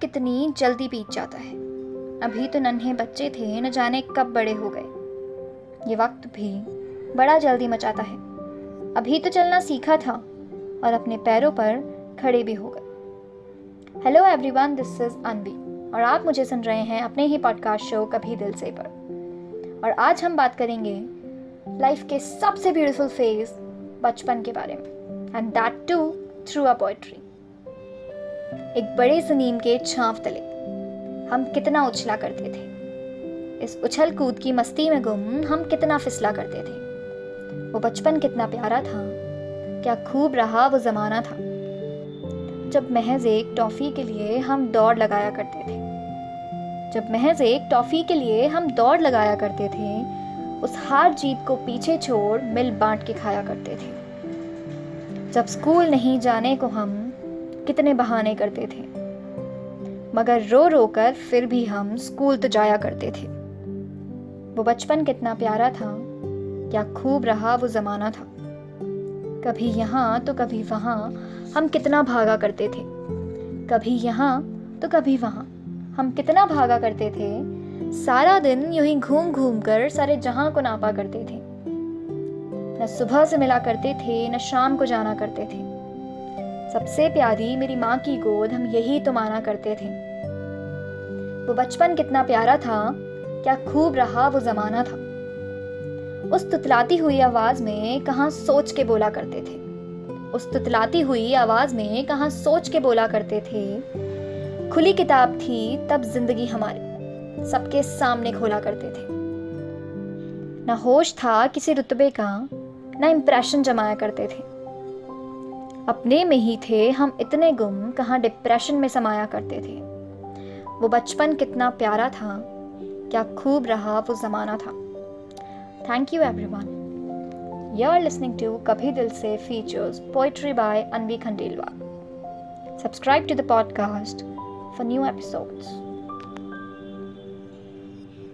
कितनी जल्दी बीत जाता है। अभी तो नन्हे बच्चे थे, न जाने कब बड़े हो गए। ये वक्त भी बड़ा जल्दी मचाता है। अभी तो चलना सीखा था और अपने पैरों पर खड़े भी हो गए। Hello everyone this is Anvi और आप मुझे सुन रहे हैं अपने ही पॉडकास्ट शो कभी दिल से पर। और आज हम बात करेंगे लाइफ के सबसे ब्यूटीफुल फ़ेज़ बचपन के बारे में। And that too through a poetry एक बड़े ज़मीन के छांव तले। हम कितना उछला करते थे। इस उछल कूद की मस्ती में गुम हम कितना फिसला करते थे। वो बचपन कितना प्यारा था। क्या खूब रहा वो ज़माना था। जब महज एक टॉफ़ी के लिए हम दौड़ लगाया करते थे। जब महज एक टॉफ़ी के लिए हम दौड़ लगाया करते थे, उस हार जीत को पीछे छोड़ मिल बांट के खाया करते थे। जब स्कूल नहीं जाने को हम कितने बहाने करते थे। मगर रो रो कर फिर भी हम स्कूल तो जाया करते थे। वो बचपन कितना प्यारा था क्या खूब रहा वो ज़माना था। कभी यहाँ तो कभी वहाँ हम कितना भागा करते थे। कभी यहाँ तो कभी वहाँ हम कितना भागा करते थे। सारा दिन यूँ ही घूम घूम कर सारे जहाँ को नापा करते थे। न सुबह से मिला करते थे, न शाम को जाना करते थे। सबसे प्यारी मेरी माँ की गोद हम यही तो माना करते थे। वो बचपन कितना प्यारा था, क्या खूब रहा वो जमाना था। उस तुतलाती हुई आवाज़ में कहा सोच के बोला करते थे। उस तुतलाती हुई आवाज़ में कहा सोच के बोला करते थे। खुली किताब थी, तब ज़िंदगी हमारी, सबके सामने खोला करते थे। ना होश था किसी रुतबे का, ना इम्प्रेशन जमाया करते थे। अपने में ही थे, हम इतने गुम कहाँ डिप्रेशन में समाया करते थे। वो बचपन कितना प्यारा था, क्या खूब रहा वो ज़माना था। Thank you everyone you are listening to Kabhi Dil Se features poetry by Anvi Khandelwal subscribe to the podcast for new episodes